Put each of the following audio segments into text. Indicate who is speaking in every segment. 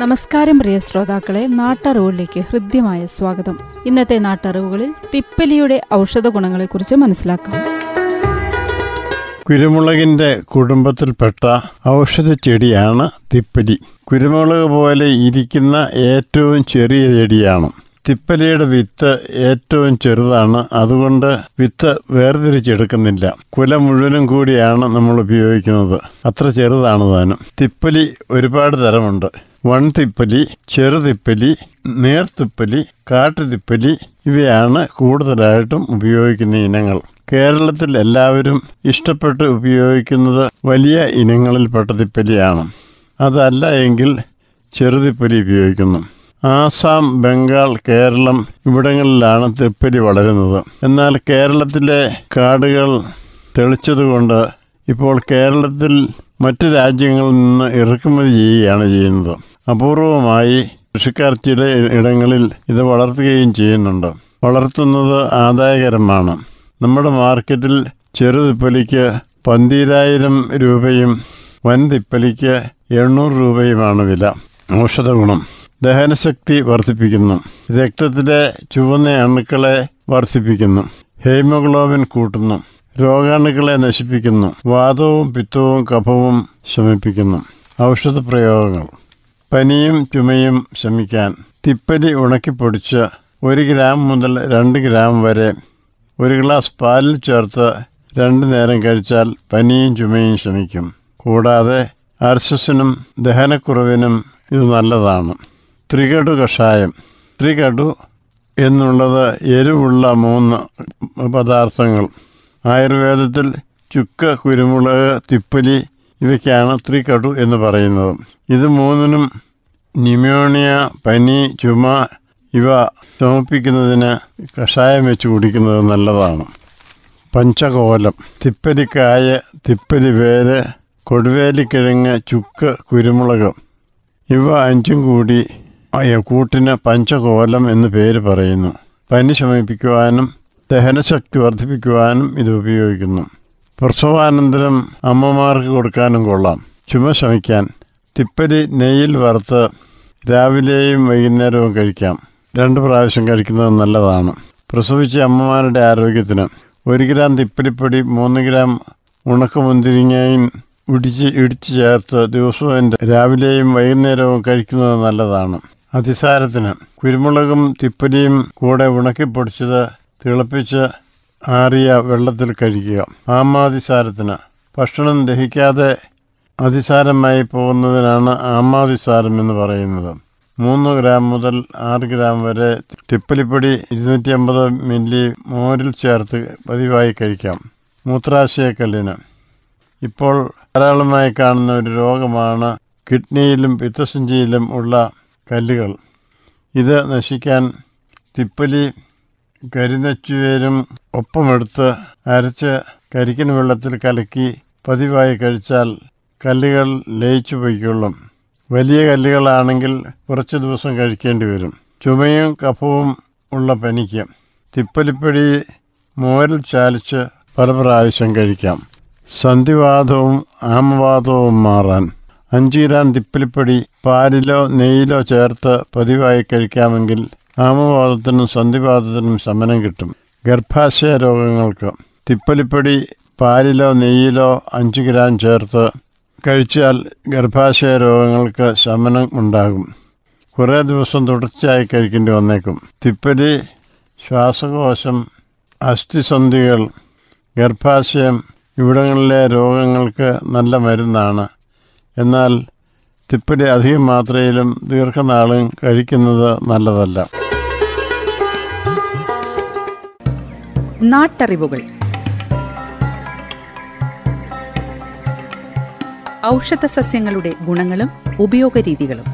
Speaker 1: നമസ്കാരം പ്രിയ ശ്രോതാക്കളെ. നാട്ടറിവുകളിലേക്ക് ഹൃദ്യമായ സ്വാഗതം. ഇന്നത്തെ നാട്ടറിവുകളിൽ തിപ്പലിയുടെ ഔഷധ ഗുണങ്ങളെക്കുറിച്ച് മനസ്സിലാക്കാം.
Speaker 2: കുരുമുളകിന്റെ കുടുംബത്തിൽപ്പെട്ട ഔഷധ ചെടിയാണ് തിപ്പലി. കുരുമുളക് പോലെ ഇരിക്കുന്ന ഏറ്റവും ചെറിയ ചെടിയാണ്. തിപ്പലിയുടെ വിത്ത് ഏറ്റവും ചെറുതാണ്. അതുകൊണ്ട് വിത്ത് വേർതിരിച്ചെടുക്കുന്നില്ല. കുല മുഴുവനും കൂടിയാണ് നമ്മൾ ഉപയോഗിക്കുന്നത്. അത്ര ചെറുതാണ് താനും. തിപ്പലി ഒരുപാട് തരമുണ്ട്. വൺ വൺതിപ്പലി ചെറുതിപ്പലി നേർത്തിപ്പലി കാട്ടുതിപ്പലി ഇവയാണ് കൂടുതലായിട്ടും ഉപയോഗിക്കുന്ന ഇനങ്ങൾ. കേരളത്തിൽ എല്ലാവരും ഇഷ്ടപ്പെട്ട് ഉപയോഗിക്കുന്നത് വലിയ ഇനങ്ങളിൽപ്പെട്ട തിപ്പലിയാണ് അതല്ല എങ്കിൽ ചെറുതിപ്പലി ഉപയോഗിക്കുന്നു. ആസാം ബംഗാൾ കേരളം ഇവിടങ്ങളിലാണ് തിപ്പലി വളരുന്നത്. എന്നാൽ കേരളത്തിലെ കാടുകൾ തെളിച്ചതുകൊണ്ട് ഇപ്പോൾ കേരളത്തിൽ മറ്റ് രാജ്യങ്ങളിൽ നിന്ന് ഇറക്കുമതി ചെയ്യുകയാണ് ചെയ്യുന്നത്. അപൂർവമായി കൃഷിക്കാർ ചില ഇടങ്ങളിൽ ഇത് വളർത്തുകയും ചെയ്യുന്നുണ്ട്. വളർത്തുന്നത് ആദായകരമാണ്. നമ്മുടെ മാർക്കറ്റിൽ ചെറുതിപ്പലിക്ക് പന്തീരായിരം രൂപയും വൻതിപ്പലിക്ക് എണ്ണൂറ് രൂപയുമാണ് വില. ഔഷധ ഗുണം ദഹനശക്തി വർദ്ധിപ്പിക്കുന്നു. രക്തത്തിലെ ചുവന്ന അണുക്കളെ വർദ്ധിപ്പിക്കുന്നു. ഹീമോഗ്ലോബിൻ കൂട്ടുന്നു. രോഗാണുക്കളെ നശിപ്പിക്കുന്നു. വാതവും പിത്തവും കഫവും ശമിപ്പിക്കുന്നു. ഔഷധ പ്രയോഗങ്ങൾ. പനിയും ചുമയും ശമിക്കാൻ. തിപ്പലി ഉണക്കിപ്പൊടിച്ച് ഒരു ഗ്രാം മുതൽ രണ്ട് ഗ്രാം വരെ ഒരു ഗ്ലാസ് പാലിൽ ചേർത്ത് രണ്ട് നേരം കഴിച്ചാൽ പനിയും ചുമയും ശമിക്കും. കൂടാതെ അർശസിനും ദഹനക്കുറവിനും ഇത് നല്ലതാണ്. ത്രികടു കഷായം. ത്രികടു എന്നുള്ളത് എരിവുള്ള മൂന്ന് പദാർത്ഥങ്ങൾ. ആയുർവേദത്തിൽ ചുക്ക് കുരുമുളക് തിപ്പലി ഇവയ്ക്കാണ് ത്രികടു എന്ന് പറയുന്നത്. ഇത് മൂന്നിനും ന്യൂമോണിയ പനി ചുമ ഇവ ചുമപ്പിക്കുന്നതിന് കഷായം വെച്ച് കുടിക്കുന്നത് നല്ലതാണ്. പഞ്ചകോലം. തിപ്പലിക്കായ തിപ്പലി വേര് കൊടുവേലിക്കിഴങ്ങ് ചുക്ക് കുരുമുളക് ഇവ അഞ്ചും കൂടി കൂട്ടിന് പഞ്ചകോലം എന്ന് പേര് പറയുന്നു. പനി ശമിപ്പിക്കുവാനും ദഹനശക്തി വർദ്ധിപ്പിക്കുവാനും ഇത് ഉപയോഗിക്കുന്നു. പ്രസവാനന്തരം അമ്മമാർക്ക് കൊടുക്കാനും കൊള്ളാം. ചുമ ശമിക്കാൻ. തിപ്പലി നെയ്യിൽ വറുത്ത് രാവിലെയും വൈകുന്നേരവും കഴിക്കാം. രണ്ട് പ്രാവശ്യം കഴിക്കുന്നത് നല്ലതാണ്. പ്രസവിച്ച അമ്മമാരുടെ ആരോഗ്യത്തിന് ഒരു ഗ്രാം തിപ്പലിപ്പൊടി മൂന്ന് ഗ്രാം ഉണക്കമുന്തിരിങ്ങയും ഇടിച്ച് ഇടിച്ച് ചേർത്ത് ദിവസവും രാവിലെയും വൈകുന്നേരവും കഴിക്കുന്നത് നല്ലതാണ്. അതിസാരത്തിന് കുരുമുളകും തിപ്പലിയും കൂടെ ഉണക്കിപ്പൊടിച്ചത് തിളപ്പിച്ച് ആറിയ വെള്ളത്തിൽ കഴിക്കുക. ആമാതിസാരത്തിന് ഭക്ഷണം ദഹിക്കാതെ അതിസാരമായി പോകുന്നതിനാണ് ആമാതിസാരം എന്ന് പറയുന്നത്. മൂന്ന് ഗ്രാം മുതൽ ആറ് ഗ്രാം വരെ തിപ്പലിപ്പൊടി ഇരുന്നൂറ്റി അമ്പത് മില്ലി മോരിൽ ചേർത്ത് പതിവായി കഴിക്കാം. മൂത്രാശയക്കല്ലിന് ഇപ്പോൾ ധാരാളമായി കാണുന്ന ഒരു രോഗമാണ് കിഡ്നിയിലും പിത്തസഞ്ചിയിലും ഉള്ള കല്ലുകൾ. ഇത് നശിക്കാൻ തിപ്പലി കരിനച്ചുവേരും ഒപ്പമെടുത്ത് അരച്ച് കരിക്കിന് വെള്ളത്തിൽ കലക്കി പതിവായി കഴിച്ചാൽ കല്ലുകൾ ലയിച്ചു പോയിക്കൊള്ളും. വലിയ കല്ലുകളാണെങ്കിൽ കുറച്ച് ദിവസം കഴിക്കേണ്ടി വരും. ചുമയും കഫവും ഉള്ള പനിക്ക് തിപ്പലിപ്പൊടി മോരിൽ ചാലിച്ച് പല പ്രാവശ്യം കഴിക്കാം. സന്ധിവാദവും ആമവാദവും മാറാൻ അഞ്ച് ഗ്രാം തിപ്പലിപ്പൊടി പാലിലോ നെയ്യിലോ ചേർത്ത് പതിവായി കഴിക്കാമെങ്കിൽ ആമവാദത്തിനും സന്ധിവാദത്തിനും ശമനം കിട്ടും. ഗർഭാശയ രോഗങ്ങൾക്ക് തിപ്പലിപ്പൊടി പാലിലോ നെയ്യിലോ അഞ്ച് ഗ്രാം ചേർത്ത് കഴിച്ചാൽ ഗർഭാശയ രോഗങ്ങൾക്ക് ശമനം ഉണ്ടാകും. കുറേ ദിവസം തുടർച്ചയായി കഴിക്കേണ്ടി വന്നേക്കും. തിപ്പലി ശ്വാസകോശം അസ്ഥിസന്ധികൾ ഗർഭാശയം ഇവിടങ്ങളിലെ രോഗങ്ങൾക്ക് നല്ല മരുന്നാണ്. എന്നാൽ ടിപ്പിന്റെ അധികം മാത്രയിലും ദീർഘനാളും കഴിക്കുന്നത് നല്ലതല്ല.
Speaker 3: നാട്ടറിവുകൾ. ഔഷധ സസ്യങ്ങളുടെ ഗുണങ്ങളും ഉപയോഗരീതികളും.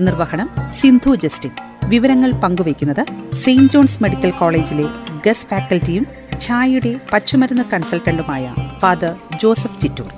Speaker 3: നിർവഹണം സിന്ധു ജസ്റ്റിൻ. വിവരങ്ങൾ പങ്കുവയ്ക്കുന്നത് സെയിന്റ് ജോൺസ് മെഡിക്കൽ കോളേജിലെ ഗസ്റ്റ് ഫാക്കൽറ്റിയും ഛായയുടെ പച്ചുമരുന്ന് കൺസൾട്ടന്റുമായ ഫാദർ ജോസഫ് ചിറ്റൂർ.